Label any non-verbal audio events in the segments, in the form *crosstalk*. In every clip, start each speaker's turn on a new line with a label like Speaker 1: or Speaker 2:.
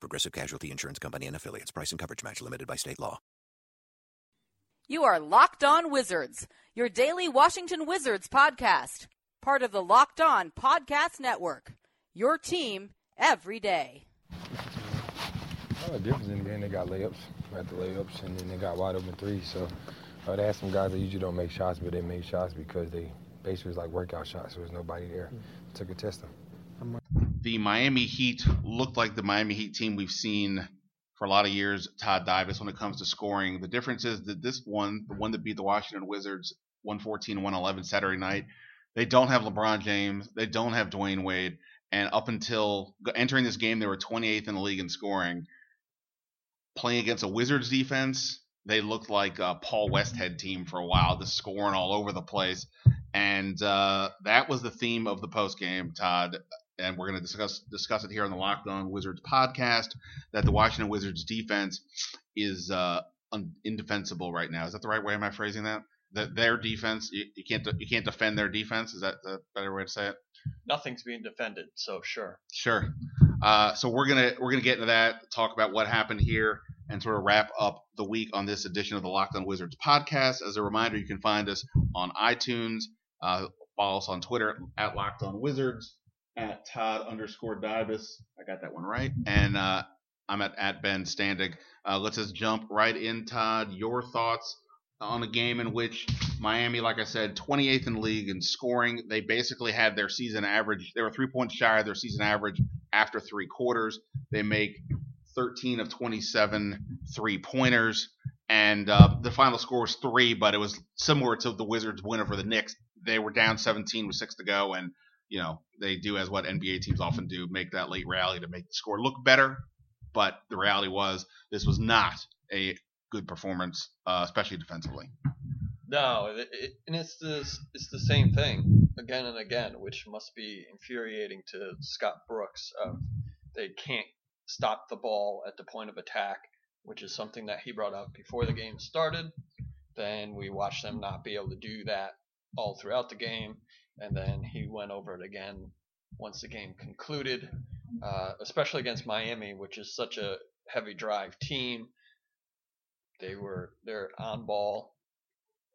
Speaker 1: Progressive Casualty Insurance Company and affiliates. Price and coverage match limited by state law.
Speaker 2: You are Locked On Wizards, your daily Washington Wizards podcast, part of the Locked On Podcast Network. Your team every day.
Speaker 3: Oh, the difference in the game, they got layups at the layups, and then they got wide open threes. So uh, they had some guys that usually don't make shots, but they made shots because they basically was like workout shots. There was nobody there to contest them.
Speaker 4: The Miami Heat looked like the Miami Heat team we've seen for a lot of years. Todd Davis when it comes to scoring. The difference is that this one, the one that beat the Washington Wizards 114-111 Saturday night, they don't have LeBron James. They don't have Dwyane Wade. And up until entering this game, they were 28th in the league in scoring playing against a Wizards defense, they looked like a Paul Westhead team for a while, just scoring all over the place. And uh, that was the theme of the post game, Todd. And we're going to discuss discuss it here on the Locked On Wizards podcast. That the Washington Wizards defense is uh, un- indefensible right now. Is that the right way? Am I phrasing that? That their defense, you, you can't you can't defend their defense. Is that the better way to say it?
Speaker 5: Nothing's being defended, so sure.
Speaker 4: Sure. Uh, so we're gonna we're gonna get into that, talk about what happened here, and sort of wrap up the week on this edition of the Locked On Wizards podcast. As a reminder, you can find us on iTunes. Uh, follow us on Twitter at Locked On Wizards, at Todd underscore Dybus. I got that one right. And uh, I'm at, at Ben Standig. Uh, let's just jump right in, Todd. Your thoughts on a game in which Miami, like I said, 28th in the league in scoring. They basically had their season average. They were three points shy of their season average after three quarters. They make 13 of 27 three pointers, and uh, the final score was three, but it was similar to the Wizards' win over the Knicks. They were down 17 with six to go, and you know they do as what NBA teams often do, make that late rally to make the score look better. But the reality was this was not a good performance, uh, especially defensively.
Speaker 5: No, it, it, and it's the it's the same thing again and again, which must be infuriating to Scott Brooks. Uh, they can't stop the ball at the point of attack, which is something that he brought up before the game started. Then we watched them not be able to do that all throughout the game, and then he went over it again once the game concluded, uh, especially against Miami, which is such a heavy drive team. They were they're on ball.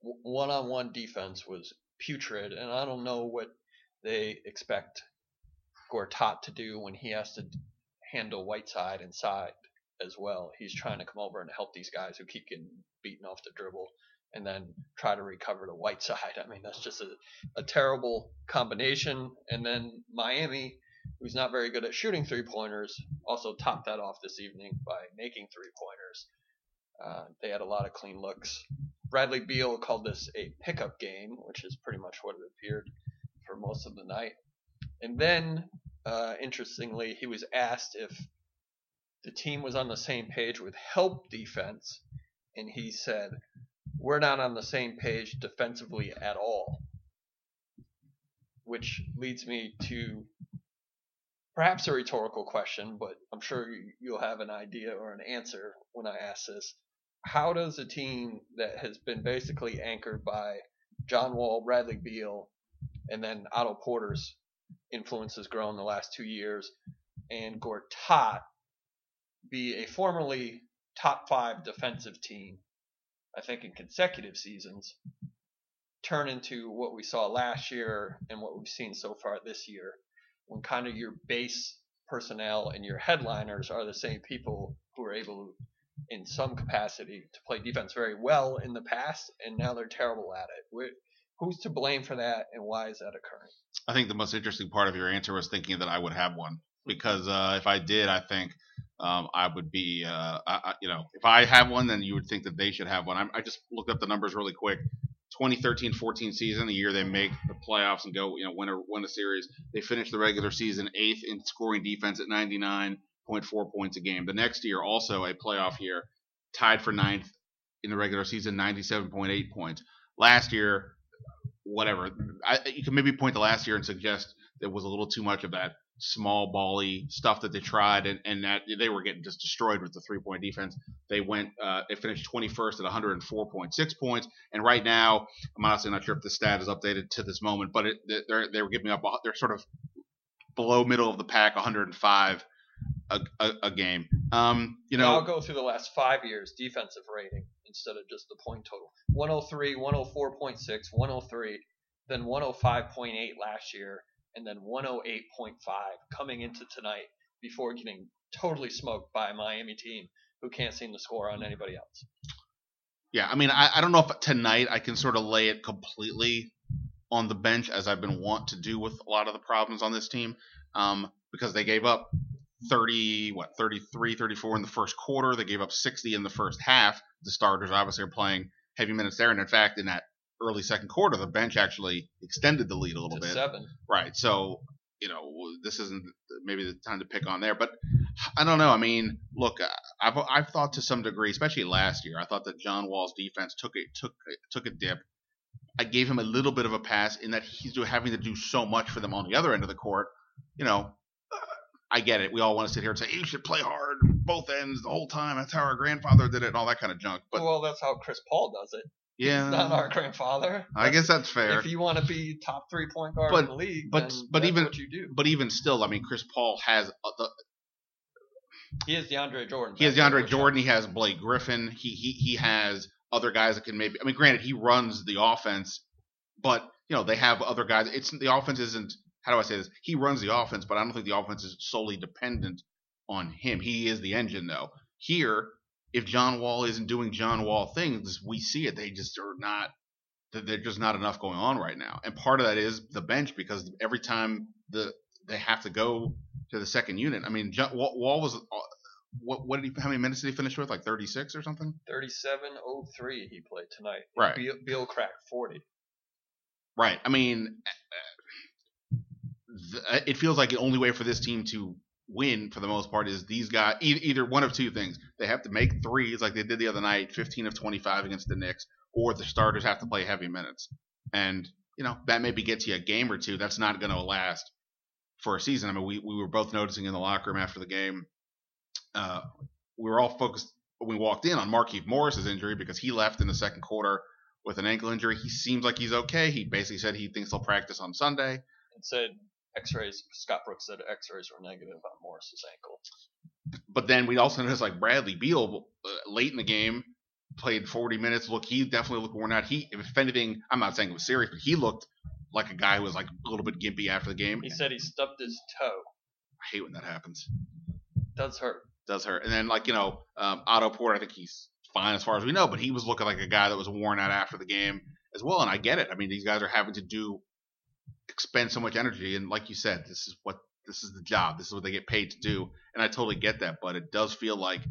Speaker 5: One on one defense was putrid, and I don't know what they expect Gortat to do when he has to handle Whiteside inside as well. He's trying to come over and help these guys who keep getting beaten off the dribble and then try to recover the Whiteside. *laughs* I mean, that's just a, a terrible combination. And then Miami, who's not very good at shooting three pointers, also topped that off this evening by making three pointers. Uh, they had a lot of clean looks. Bradley Beal called this a pickup game, which is pretty much what it appeared for most of the night. And then, uh, interestingly, he was asked if the team was on the same page with help defense, and he said, We're not on the same page defensively at all. Which leads me to perhaps a rhetorical question, but I'm sure you'll have an idea or an answer when I ask this. How does a team that has been basically anchored by John Wall, Bradley Beal, and then Otto Porter's influence has grown the last two years, and Gortat be a formerly top five defensive team, I think in consecutive seasons, turn into what we saw last year and what we've seen so far this year, when kind of your base personnel and your headliners are the same people who are able in some capacity to play defense very well in the past, and now they're terrible at it. Who's to blame for that, and why is that occurring?
Speaker 4: I think the most interesting part of your answer was thinking that I would have one because uh, if I did, I think um, I would be, uh, I, you know, if I have one, then you would think that they should have one. I, I just looked up the numbers really quick. 2013-14 season, the year they make the playoffs and go, you know, win a win a series. They finish the regular season eighth in scoring defense at 99.4 points a game. The next year, also a playoff year, tied for ninth in the regular season, 97.8 points. Last year, whatever. I, you can maybe point to last year and suggest there was a little too much of that small bally stuff that they tried, and, and that they were getting just destroyed with the three point defense. They went, uh, they finished 21st at 104.6 points, and right now, I'm honestly not sure if the stat is updated to this moment, but it, they're they were giving up, they're sort of below middle of the pack, 105 a, a, a game. Um, you know,
Speaker 5: I'll go through the last five years defensive rating instead of just the point total. 103, 104.6, 103, then 105.8 last year, and then 108.5 coming into tonight before getting totally smoked by a Miami team who can't seem to score on anybody else.
Speaker 4: Yeah, I mean, I, I don't know if tonight I can sort of lay it completely on the bench as I've been wont to do with a lot of the problems on this team, um, because they gave up 30, what, 33, 34 in the first quarter. They gave up 60 in the first half. The starters obviously are playing heavy minutes there, and in fact, in that early second quarter, the bench actually extended the lead a little
Speaker 5: To
Speaker 4: bit.
Speaker 5: seven.
Speaker 4: Right. So, you know, this isn't maybe the time to pick on there, but I don't know. I mean, look, I've I've thought to some degree, especially last year, I thought that John Wall's defense took a took took a dip. I gave him a little bit of a pass in that he's having to do so much for them on the other end of the court. You know, I get it. We all want to sit here and say you should play hard both ends the whole time. That's how our grandfather did it and all that kind of junk. But
Speaker 5: well, that's how Chris Paul does it.
Speaker 4: Yeah,
Speaker 5: He's not our grandfather.
Speaker 4: I guess that's fair.
Speaker 5: If you want to be top three point guard
Speaker 4: But-
Speaker 5: in the league,
Speaker 4: but- but
Speaker 5: that's
Speaker 4: even-
Speaker 5: what you do.
Speaker 4: but even still, I mean, Chris Paul has uh, the,
Speaker 5: He is DeAndre Jordan.
Speaker 4: He has DeAndre Jordan. He has Blake Griffin. He he he has other guys that can maybe. I mean, granted, he runs the offense, but you know they have other guys. It's the offense isn't. How do I say this? He runs the offense, but I don't think the offense is solely dependent on him. He is the engine, though. Here, if John Wall isn't doing John Wall things, we see it. They just are not. There's just not enough going on right now, and part of that is the bench because every time the they have to go to the second unit. I mean, John, Wall, Wall was. uh, What what did he? How many minutes did he finish with? Like 36 or something?
Speaker 5: 37-03 he played tonight.
Speaker 4: Right.
Speaker 5: Beal, Beal cracked 40.
Speaker 4: Right. I mean, uh, it feels like the only way for this team to win, for the most part, is these guys. Either one of two things: they have to make threes, like they did the other night, 15 of 25 against the Knicks, or the starters have to play heavy minutes. And you know that maybe gets you a game or two. That's not going to last for a season. I mean, we we were both noticing in the locker room after the game. Uh, we were all focused when we walked in on Markieff Morris's injury because he left in the second quarter with an ankle injury. He seems like he's okay. He basically said he thinks he'll practice on Sunday.
Speaker 5: And said X-rays. Scott Brooks said X-rays were negative on Morris's ankle.
Speaker 4: But then we also noticed like Bradley Beal uh, late in the game played 40 minutes. Look, he definitely looked worn out. He, if anything, I'm not saying it was serious, but he looked like a guy who was like a little bit gimpy after the game.
Speaker 5: He said he stubbed his toe.
Speaker 4: I hate when that happens.
Speaker 5: Does hurt.
Speaker 4: Does hurt. And then like you know, um, Otto Porter, I think he's fine as far as we know, but he was looking like a guy that was worn out after the game as well. And I get it. I mean, these guys are having to do expend so much energy, and like you said, this is what this is the job. This is what they get paid to do, and I totally get that. But it does feel like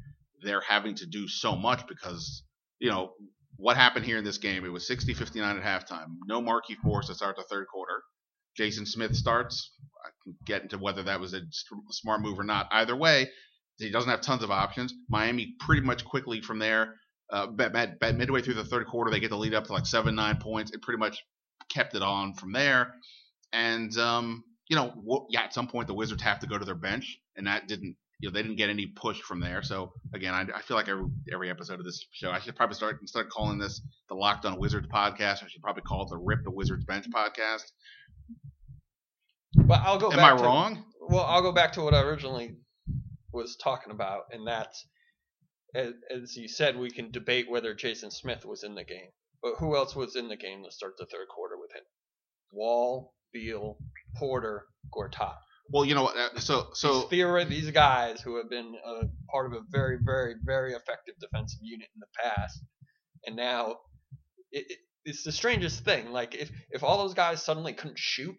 Speaker 4: they're having to do so much because you know what happened here in this game. It was 60-59 at halftime. No Markieff Morris to start the third quarter. Jason Smith starts. I can get into whether that was a smart move or not. Either way, he doesn't have tons of options. Miami pretty much quickly from there, uh, mid, mid, midway through the third quarter, they get the lead up to like seven, nine points. It pretty much kept it on from there. And um, you know, w- yeah, at some point the Wizards have to go to their bench, and that didn't, you know, they didn't get any push from there. So again, I, I feel like every every episode of this show, I should probably start instead of calling this the Locked On Wizards podcast, I should probably call it the Rip the Wizards Bench podcast.
Speaker 5: But I'll go
Speaker 4: Am
Speaker 5: back
Speaker 4: I
Speaker 5: to,
Speaker 4: wrong?
Speaker 5: Well, I'll go back to what I originally was talking about, and that's as, as you said, we can debate whether Jason Smith was in the game, but who else was in the game to start the third quarter with him? Wall, Beal, Porter, Gortat.
Speaker 4: Well, you know what? uh, So so
Speaker 5: these these guys who have been a part of a very, very, very effective defensive unit in the past, and now it, it, it's the strangest thing. Like if if all those guys suddenly couldn't shoot,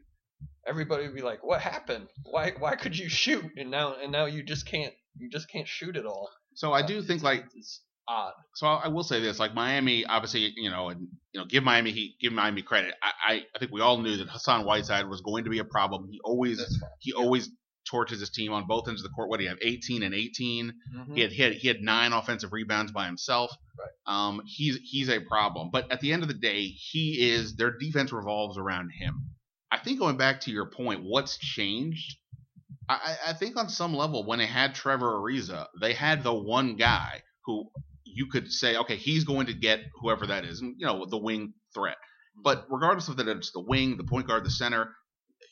Speaker 5: everybody would be like, "What happened? Why why could you shoot?" And now and now you just can't you just can't shoot at all.
Speaker 4: so I do think like
Speaker 5: It's odd.
Speaker 4: so I will say this: like Miami, obviously, you know, and you know, give Miami he give Miami credit. I, I I think we all knew that Hassan Whiteside was going to be a problem. He always he always torches his team on both ends of the court. What do you have? 18 and 18.
Speaker 5: Mhm.
Speaker 4: He had, he had he had nine offensive rebounds by himself.
Speaker 5: Right.
Speaker 4: Um, he's he's a problem. But at the end of the day, he is their defense revolves around him. I think going back to your point, what's changed? I, I I think on some level, when they had Trevor Ariza, they had the one guy who you could say, okay, he's going to get whoever that is, and you know, the wing threat. But mm-hmm. regardless of that, it's the wing, the point guard, the center.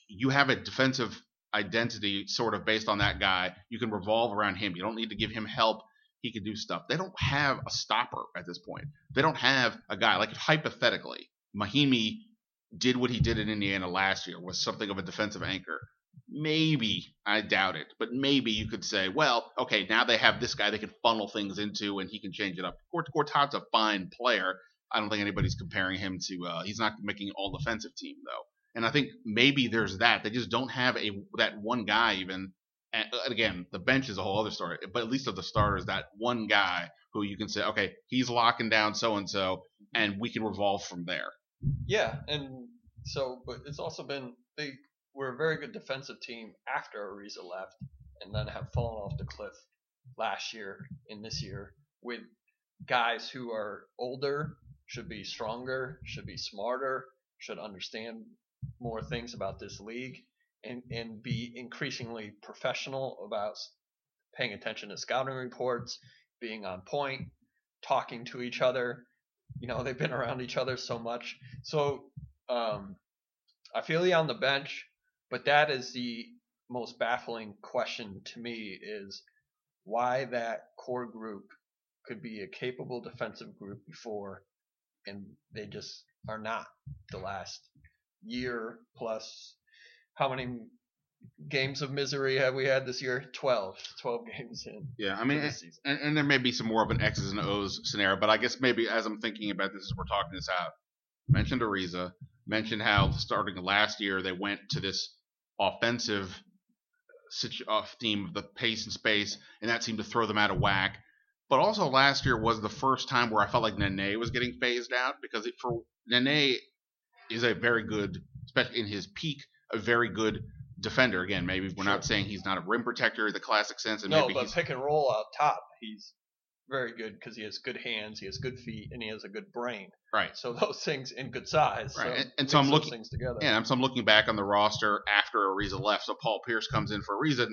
Speaker 4: You have a defensive identity sort of based on that guy. You can revolve around him. You don't need to give him help. He can do stuff. They don't have a stopper at this point. They don't have a guy like hypothetically, Mahinmi did what he did in Indiana last year was something of a defensive anchor. Maybe I doubt it, but maybe you could say, well, okay, now they have this guy they can funnel things into, and he can change it up. Gort- Gortat's a fine player. I don't think anybody's comparing him to. Uh, he's not making all defensive team though, and I think maybe there's that. They just don't have a that one guy even. And again, the bench is a whole other story, but at least of the starters, that one guy who you can say, okay, he's locking down so and so, and we can revolve from there.
Speaker 5: Yeah, and so, but it's also been they were a very good defensive team after Ariza left, and then have fallen off the cliff last year and this year with guys who are older, should be stronger, should be smarter, should understand more things about this league, and and be increasingly professional about paying attention to scouting reports, being on point, talking to each other. You know, they've been around each other so much. So um, I feel you on the bench, but that is the most baffling question to me is why that core group could be a capable defensive group before and they just are not the last year plus. How many games of misery have we had this year? 12 12 games in
Speaker 4: Yeah, I mean,
Speaker 5: this season.
Speaker 4: and, and there may be some more of an X's and O's scenario, but I guess maybe as I'm thinking about this as we're talking this out, mentioned Ariza, mentioned how starting last year they went to this offensive uh, theme of the pace and space, and that seemed to throw them out of whack. But also last year was the first time where I felt like Nene was getting phased out because it, for Nene is a very good, especially in his peak, a very good defender. Again, maybe we're not saying he's not a rim protector in the classic sense, and
Speaker 5: no
Speaker 4: maybe
Speaker 5: but
Speaker 4: he's
Speaker 5: pick and roll out top he's very good because he has good hands he has good feet and he has a good brain
Speaker 4: right.
Speaker 5: so *laughs* those things in good size
Speaker 4: Right,
Speaker 5: so
Speaker 4: and- and so I'm looking-
Speaker 5: things together
Speaker 4: Yeah, and so I'm looking back on the roster after Ariza left. So Paul Pierce comes in for a reason.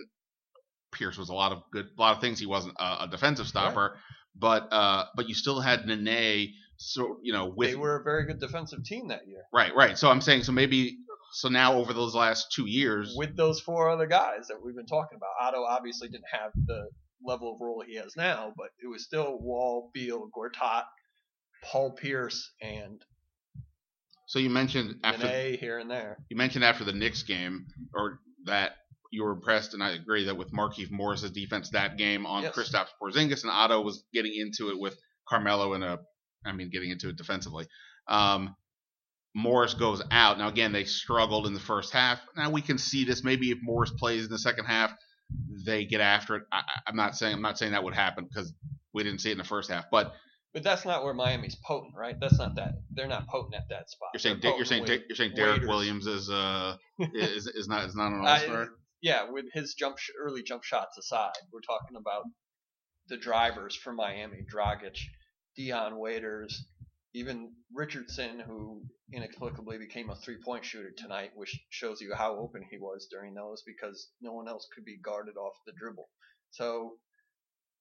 Speaker 4: Pierce was a lot of good, a lot of things. He wasn't a, a defensive stopper, but uh, but you still had Nene. So you know, with
Speaker 5: they were a very good defensive team that year
Speaker 4: right, right. So I'm saying, so maybe, so now over those last two years,
Speaker 5: with those four other guys that we've been talking about. Otto obviously didn't have the level of role he has now, but it was still Wall, Beal, Gortat, Paul Pierce, and
Speaker 4: so you mentioned after
Speaker 5: here and there.
Speaker 4: you mentioned after the Knicks game, or that you were impressed, and I agree that with Markieff Morris's defense that game on
Speaker 5: Yes.
Speaker 4: Kristaps Porzingis, and Otto was getting into it with Carmelo in a, I mean, getting into it defensively. Um, Morris goes out. Now again, they struggled in the first half. Now we can see this. Maybe if Morris plays in the second half, they get after it. I, I'm not saying I'm not saying that would happen because we didn't see it in the first half. But
Speaker 5: But that's not where Miami's potent, right? That's not that. They're not potent at that spot.
Speaker 4: you're saying Dick, you're saying Dick, you're saying Derek
Speaker 5: waiters.
Speaker 4: Williams is uh *laughs* is is not is not an all star.
Speaker 5: yeah, with his jump sh- early jump shots aside, we're talking about the drivers for Miami: Dragic, Dion Waiters, even Richardson, who inexplicably became a three-point shooter tonight, which shows you how open he was during those because no one else could be guarded off the dribble. So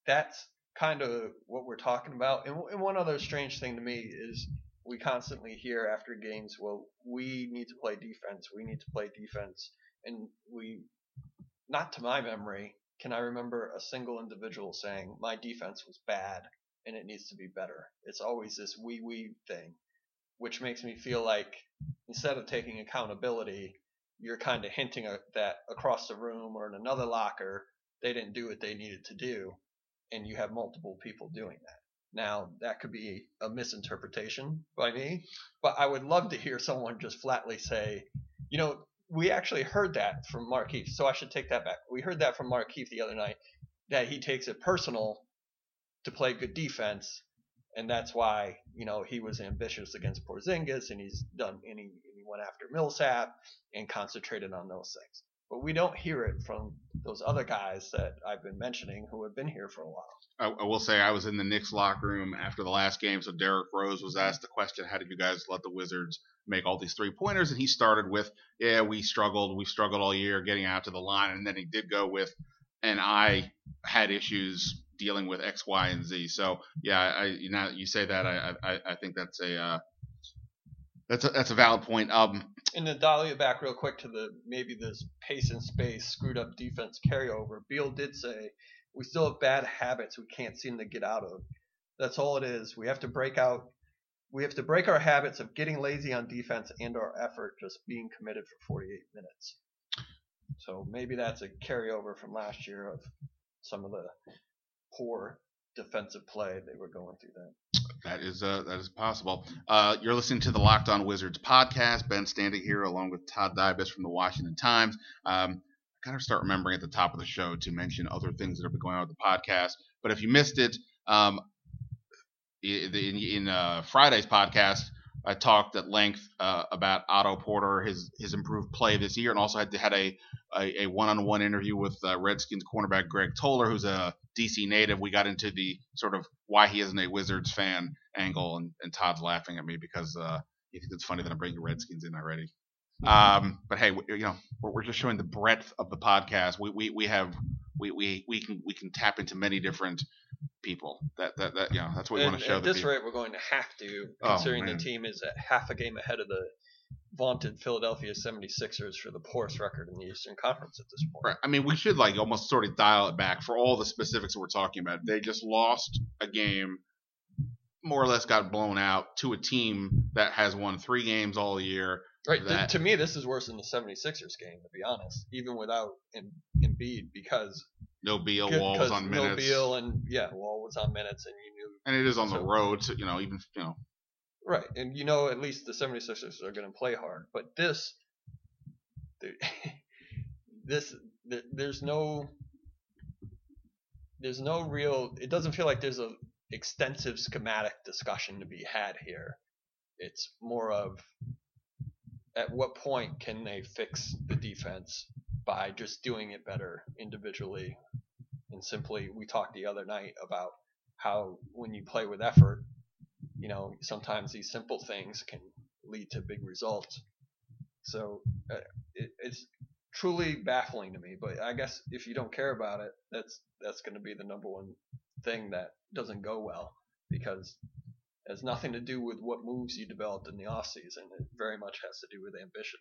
Speaker 5: that's kind of what we're talking about. And, and one other strange thing to me is we constantly hear after games, well, we need to play defense. We need to play defense. And we, not to my memory, can I remember a single individual saying, my defense was bad and it needs to be better. It's always this we we thing, which makes me feel like instead of taking accountability, you're kind of hinting at that across the room or in another locker, they didn't do what they needed to do, and you have multiple people doing that. Now, that could be a misinterpretation by me, but I would love to hear someone just flatly say, you know, we actually heard that from Markieff, so I should take that back. We heard that from Markieff the other night that he takes it personal to play good defense, and that's why you know he was ambitious against Porzingis, and he's done, and he, he went after Millsap and concentrated on those things. but we don't hear it from those other guys that I've been mentioning who have been here for a while.
Speaker 4: I, I will say I was in the Knicks locker room after the last game, so Derrick Rose was asked the question, "How did you guys let the Wizards make all these three pointers?" And he started with, "Yeah, we struggled. We struggled all year getting out to the line." And then he did go with, "And I had issues dealing with X, Y, and Z." So yeah, I, you know, you say that I I, I think that's a uh, that's a that's a valid point. Um,
Speaker 5: And to dial it back real quick to the maybe this pace and space screwed up defense carryover. Beal did say we still have bad habits we can't seem to get out of. That's all it is. We have to break out. We have to break our habits of getting lazy on defense and our effort just being committed for 48 minutes. So maybe that's a carryover from last year of some of the poor defensive play they were going through then.
Speaker 4: That is uh, that is possible. Uh, you're listening to the Locked On Wizards podcast. Ben Standig here along with Todd Dybus from the Washington Times. Um, I gotta start remembering at the top of the show to mention other things that have been going on with the podcast. But if you missed it, um, in, in uh, Friday's podcast, I talked at length uh, about Otto Porter, his his improved play this year, and also had had a a, a one-on-one interview with uh, Redskins cornerback Greg Toler, who's a DC native. We got into the sort of why he isn't a Wizards fan angle, and, and Todd's laughing at me because uh, he thinks it's funny that I'm bringing Redskins in already. Um, but hey, you know, we're, we're just showing the breadth of the podcast. We we, we have we, we, we can we can tap into many different people. That that, that you know that's what we
Speaker 5: And
Speaker 4: want to show.
Speaker 5: At this
Speaker 4: people.
Speaker 5: rate, we're going to have to,
Speaker 4: Oh,
Speaker 5: considering the team is at half a game ahead of the vaunted Philadelphia 76ers for the poorest record in the Eastern Conference at this point.
Speaker 4: Right. I mean, we should like almost sort of dial it back for all the specifics that we're talking about. They just lost a game, more or less got blown out to a team that has won three games all year.
Speaker 5: Right.
Speaker 4: That-
Speaker 5: to me, this is worse than the 76ers game, to be honest, even without Em- Embiid, because
Speaker 4: No Beal, Wall was on
Speaker 5: no
Speaker 4: minutes,
Speaker 5: Beal and yeah, Wall was on minutes, and you knew
Speaker 4: and it is on the road. So you know, even you know,
Speaker 5: right, and you know at least the 76ers are going to play hard. But this, *laughs* this, there's no, there's no real. It doesn't feel like there's a extensive schematic discussion to be had here. It's more of at what point can they fix the defense by just doing it better individually and simply we talked the other night about how when you play with effort you know sometimes these simple things can lead to big results. So uh, it, it's truly baffling to me but i guess if you don't care about it that's that's going to be the number one thing that doesn't go well because it has nothing to do with what moves you developed in the off season. It very much has to do with ambition.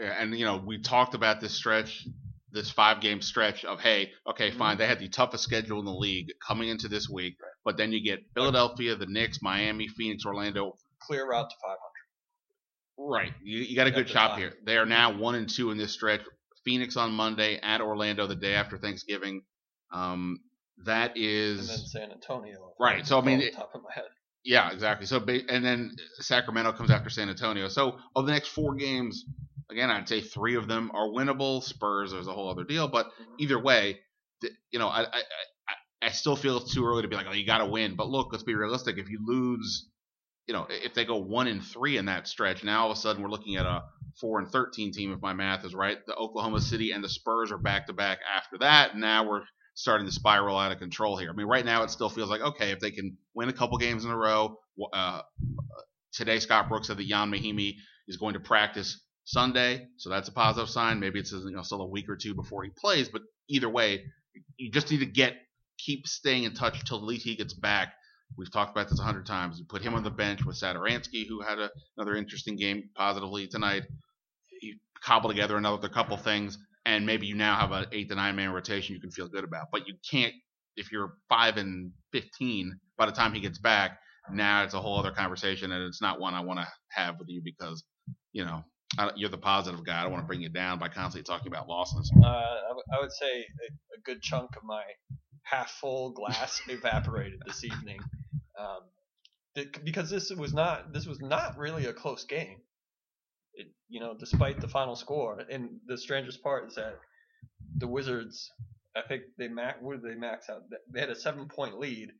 Speaker 4: Yeah, and you know, we talked about this stretch, this five game stretch of hey, okay, fine, they had the toughest schedule in the league coming into this week, but then you get Philadelphia, the Knicks, Miami, Phoenix, Orlando.
Speaker 5: clear route to 500
Speaker 4: Right, you, you got a good shot here. They are now one and two in this stretch. Phoenix on Monday, at Orlando the day after Thanksgiving. Um, that
Speaker 5: and then San Antonio.
Speaker 4: Right, so, I mean, it-
Speaker 5: top of my head.
Speaker 4: Yeah, exactly. So, and then Sacramento comes after San Antonio. So, of the next four games, again, I'd say three of them are winnable. Spurs is a whole other deal, but either way, you know, I, I, I, I still feel it's too early to be like, oh, you got to win. But look, let's be realistic. If you lose, you know, if they go one and three in that stretch, now all of a sudden we're looking at a four and thirteen team, if my math is right. The Oklahoma City and the Spurs are back to back after that. Now we're starting to spiral out of control here. I mean, right now it still feels like okay, if they can win a couple games in a row. Uh, today, Scott Brooks said that Ian Mahinmi is going to practice Sunday, so that's a positive sign. Maybe it's you know still a week or two before he plays, but either way, you just need to get keep staying in touch till at least he gets back. We've talked about this a hundred times. You put him on the bench with Satoransky, who had a, another interesting game positively tonight. You cobble together another couple things, and maybe you now have an eight to nine man rotation you can feel good about. But you can't if you're five and fifteen by the time he gets back. Now it's a whole other conversation, and it's not one I want to have with you because you know I, you're the positive guy. I don't want to bring you down by constantly talking about losses.
Speaker 5: Uh, I, w- I would say a, a good chunk of my half full glass *laughs* evaporated this evening, um, th- because this was not this was not really a close game. It, you know, despite the final score, and the strangest part is that the Wizards, I think they max what did they max out? They had a seven point lead.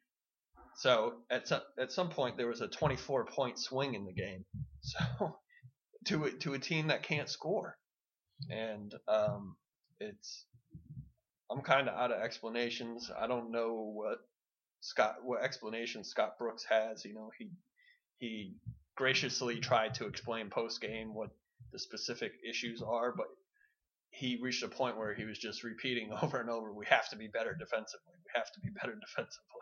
Speaker 5: So at some at some point there was a 24 point swing in the game. *laughs* So to a, to a team that can't score. and um, it's I'm kind of out of explanations. I don't know what Scott what explanation Scott Brooks has. You know, he he graciously tried to explain post game what the specific issues are, but he reached a point where he was just repeating *laughs* over and over, "We have to be better defensively. We have to be better *laughs* defensively."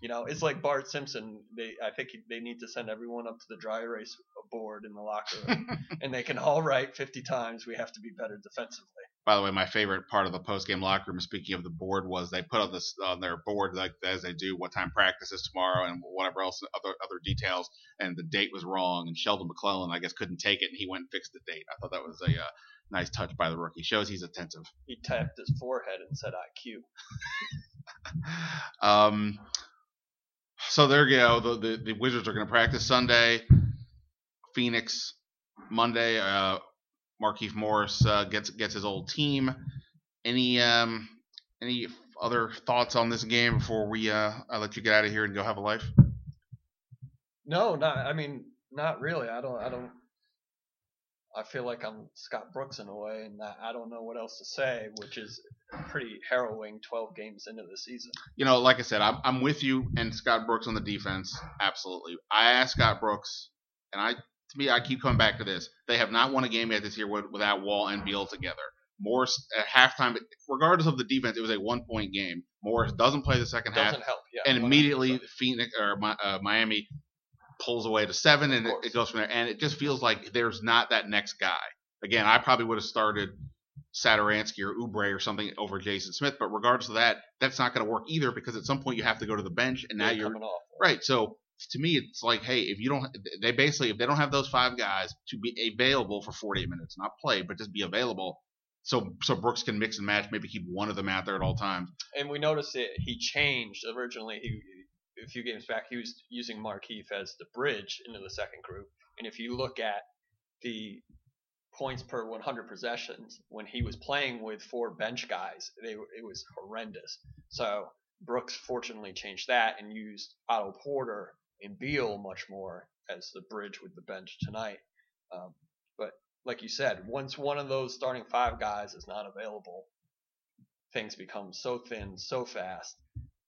Speaker 5: You know, it's like Bart Simpson. They, I think they need to send everyone up to the dry erase board in the locker room, *laughs* and they can all write 50 times, "We have to be better defensively."
Speaker 4: By the way, my favorite part of the post game locker room, speaking of the board, was they put on this on their board like as they do what time practice is tomorrow and whatever else other other details. And the date was wrong, and Sheldon McClellan I guess couldn't take it, and he went and fixed the date. I thought that was a uh, nice touch by the rookie. Shows he's attentive.
Speaker 5: He tapped his forehead and said IQ. *laughs* *laughs*
Speaker 4: um, so there you go. The, the, the Wizards are going to practice Sunday. Phoenix Monday. Uh, Markieff Morris uh, gets gets his old team. Any um, any other thoughts on this game before we uh, I let you get out of here and go have a life?
Speaker 5: No, not. I mean, not really. I don't. I don't. I feel like I'm Scott Brooks in a way, and I don't know what else to say, which is pretty harrowing. Twelve games into the season.
Speaker 4: You know, like I said, I'm I'm with you and Scott Brooks on the defense. Absolutely. I asked Scott Brooks, and I to me, I keep coming back to this. They have not won a game yet this year without Wall and Beal together. Morris at halftime, regardless of the defense, it was a one point game. Morris doesn't play the second
Speaker 5: doesn't
Speaker 4: half,
Speaker 5: help, yeah,
Speaker 4: and immediately Phoenix or uh, Miami pulls away to seven, and it, it, goes from there. And it just feels like there's not that next guy. Again, I probably would have started Satoransky or Oubre or something over Jason Smith, but regardless of that, that's not going to work either because at some point you have to go to the bench, and now
Speaker 5: They're
Speaker 4: you're
Speaker 5: off,
Speaker 4: right. So to me, it's like, hey, if you don't, they basically, if they don't have those five guys to be available for 48 minutes, not play, but just be available, so so Brooks can mix and match, maybe keep one of them out there at all times.
Speaker 5: And we noticed it. He changed originally. He a few games back, he was using Markieff as the bridge into the second group. And if you look at the points per 100 possessions when he was playing with four bench guys, they it was horrendous. So Brooks fortunately changed that and used Otto Porter and Beal much more as the bridge with the bench tonight. Um, but like you said, once one of those starting five guys is not available, things become so thin so fast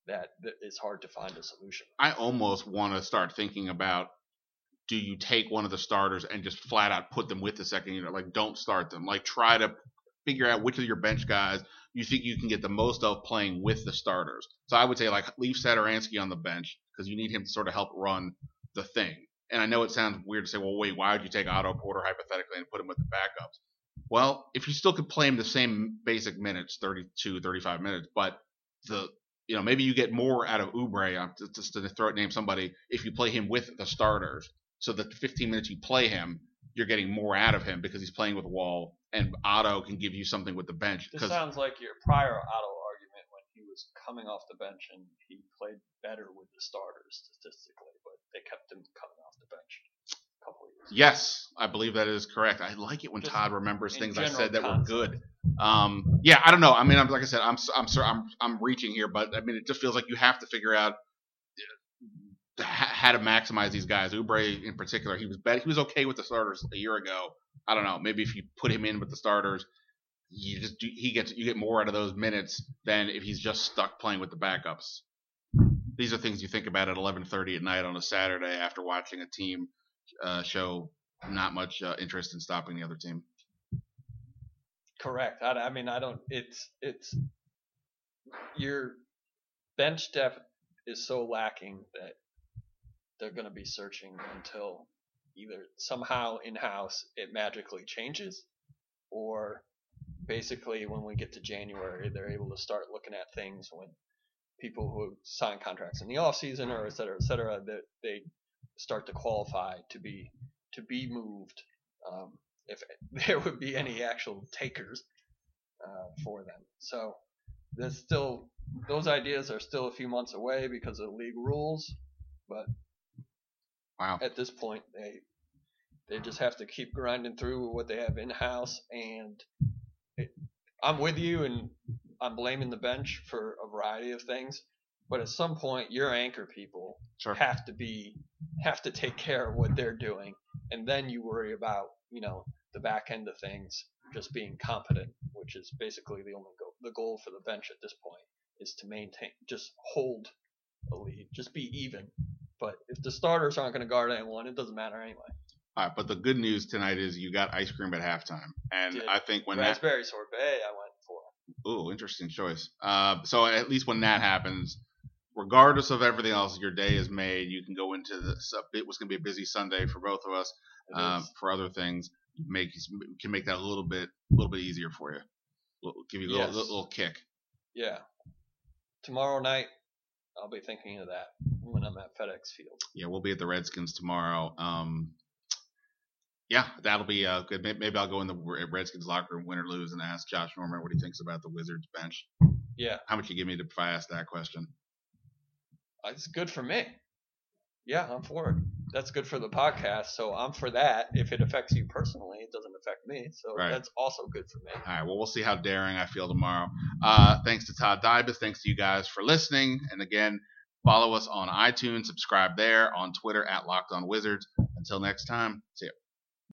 Speaker 5: that it's hard to find a solution.
Speaker 4: I almost want to start thinking about do you take one of the starters and just flat out put them with the second unit? Like, don't start them. Like, try to figure out which of your bench guys you think you can get the most of playing with the starters. So I would say like leave Satoransky on the bench because you need him to sort of help run the thing. And I know it sounds weird to say, well, wait, why would you take Otto Porter hypothetically and put him with the backups? Well, if you still could play him the same basic minutes, 32, 35 minutes, but the you know maybe you get more out of Oubre, just uh, to throw it name somebody, if you play him with the starters. So the 15 minutes you play him, you're getting more out of him because he's playing with Wall, and Otto can give you something with the bench.
Speaker 5: This sounds like your prior Otto argument when he was coming off the bench and he played better with the starters statistically, but they kept him coming off the bench. Couple of years.
Speaker 4: Yes, I believe that is correct. I like it when Just Todd remembers things I said that
Speaker 5: concept.
Speaker 4: were good. Um, yeah, I don't know. I mean, I'm, like I said, I'm I'm I'm I'm reaching here, but I mean, it just feels like you have to figure out how to maximize these guys. Oubre in particular, he was bad. He was okay with the starters a year ago. I don't know. Maybe if you put him in with the starters, you just do, he gets you get more out of those minutes than if he's just stuck playing with the backups. These are things you think about at 11:30 at night on a Saturday after watching a team uh, show not much uh, interest in stopping the other team.
Speaker 5: Correct. I, I mean, I don't. It's it's your bench depth is so lacking that they're going to be searching until either somehow in house it magically changes or basically when we get to January they're able to start looking at things when people who sign contracts in the off season or et cetera, et cetera, that they start to qualify to be to be moved um, if *laughs* there would be any actual takers uh, for them. So there's still those ideas are still a few months away because of league rules, but
Speaker 4: Wow.
Speaker 5: At this point, they they just have to keep grinding through what they have in house, and it, I'm with you, and I'm blaming the bench for a variety of things. But at some point, your anchor people
Speaker 4: sure.
Speaker 5: have to be have to take care of what they're doing, and then you worry about you know the back end of things just being competent, which is basically the only goal. The goal for the bench at this point is to maintain, just hold a lead, just be even. But if the starters aren't going to guard anyone, it doesn't matter anyway.
Speaker 4: All right, but the good news tonight is you got ice cream at halftime, and. I think when that
Speaker 5: Raspberry sorbet, I went for.
Speaker 4: Ooh, interesting choice. Uh, so at least when that happens, regardless of everything else, your day is made. You can go into this. It was going to be a busy Sunday for both of us. Um, for other things, make can make that a little bit, a little bit easier for you. Little- Give you a little,
Speaker 5: Yes.
Speaker 4: little, little kick.
Speaker 5: Yeah. Tomorrow night, I'll be thinking of that when I'm at FedEx Field.
Speaker 4: Yeah, we'll be at the Redskins tomorrow. Um, yeah, that'll be uh, good. Maybe I'll go in the Redskins locker room, win or lose, and ask Josh Norman what he thinks about the Wizards bench.
Speaker 5: Yeah,
Speaker 4: How much you give me to if I ask that question?
Speaker 5: It's good for me. Yeah, I'm for it. That's good for the podcast, so I'm for that. If it affects you personally, it doesn't affect me, so
Speaker 4: Right.
Speaker 5: that's also good for me.
Speaker 4: All right. Well, we'll see how daring I feel tomorrow. Uh, thanks to Todd Dybus. Thanks to you guys for listening. And again, follow us on iTunes. Subscribe there. On Twitter at Locked On Wizards. Until next time, see ya.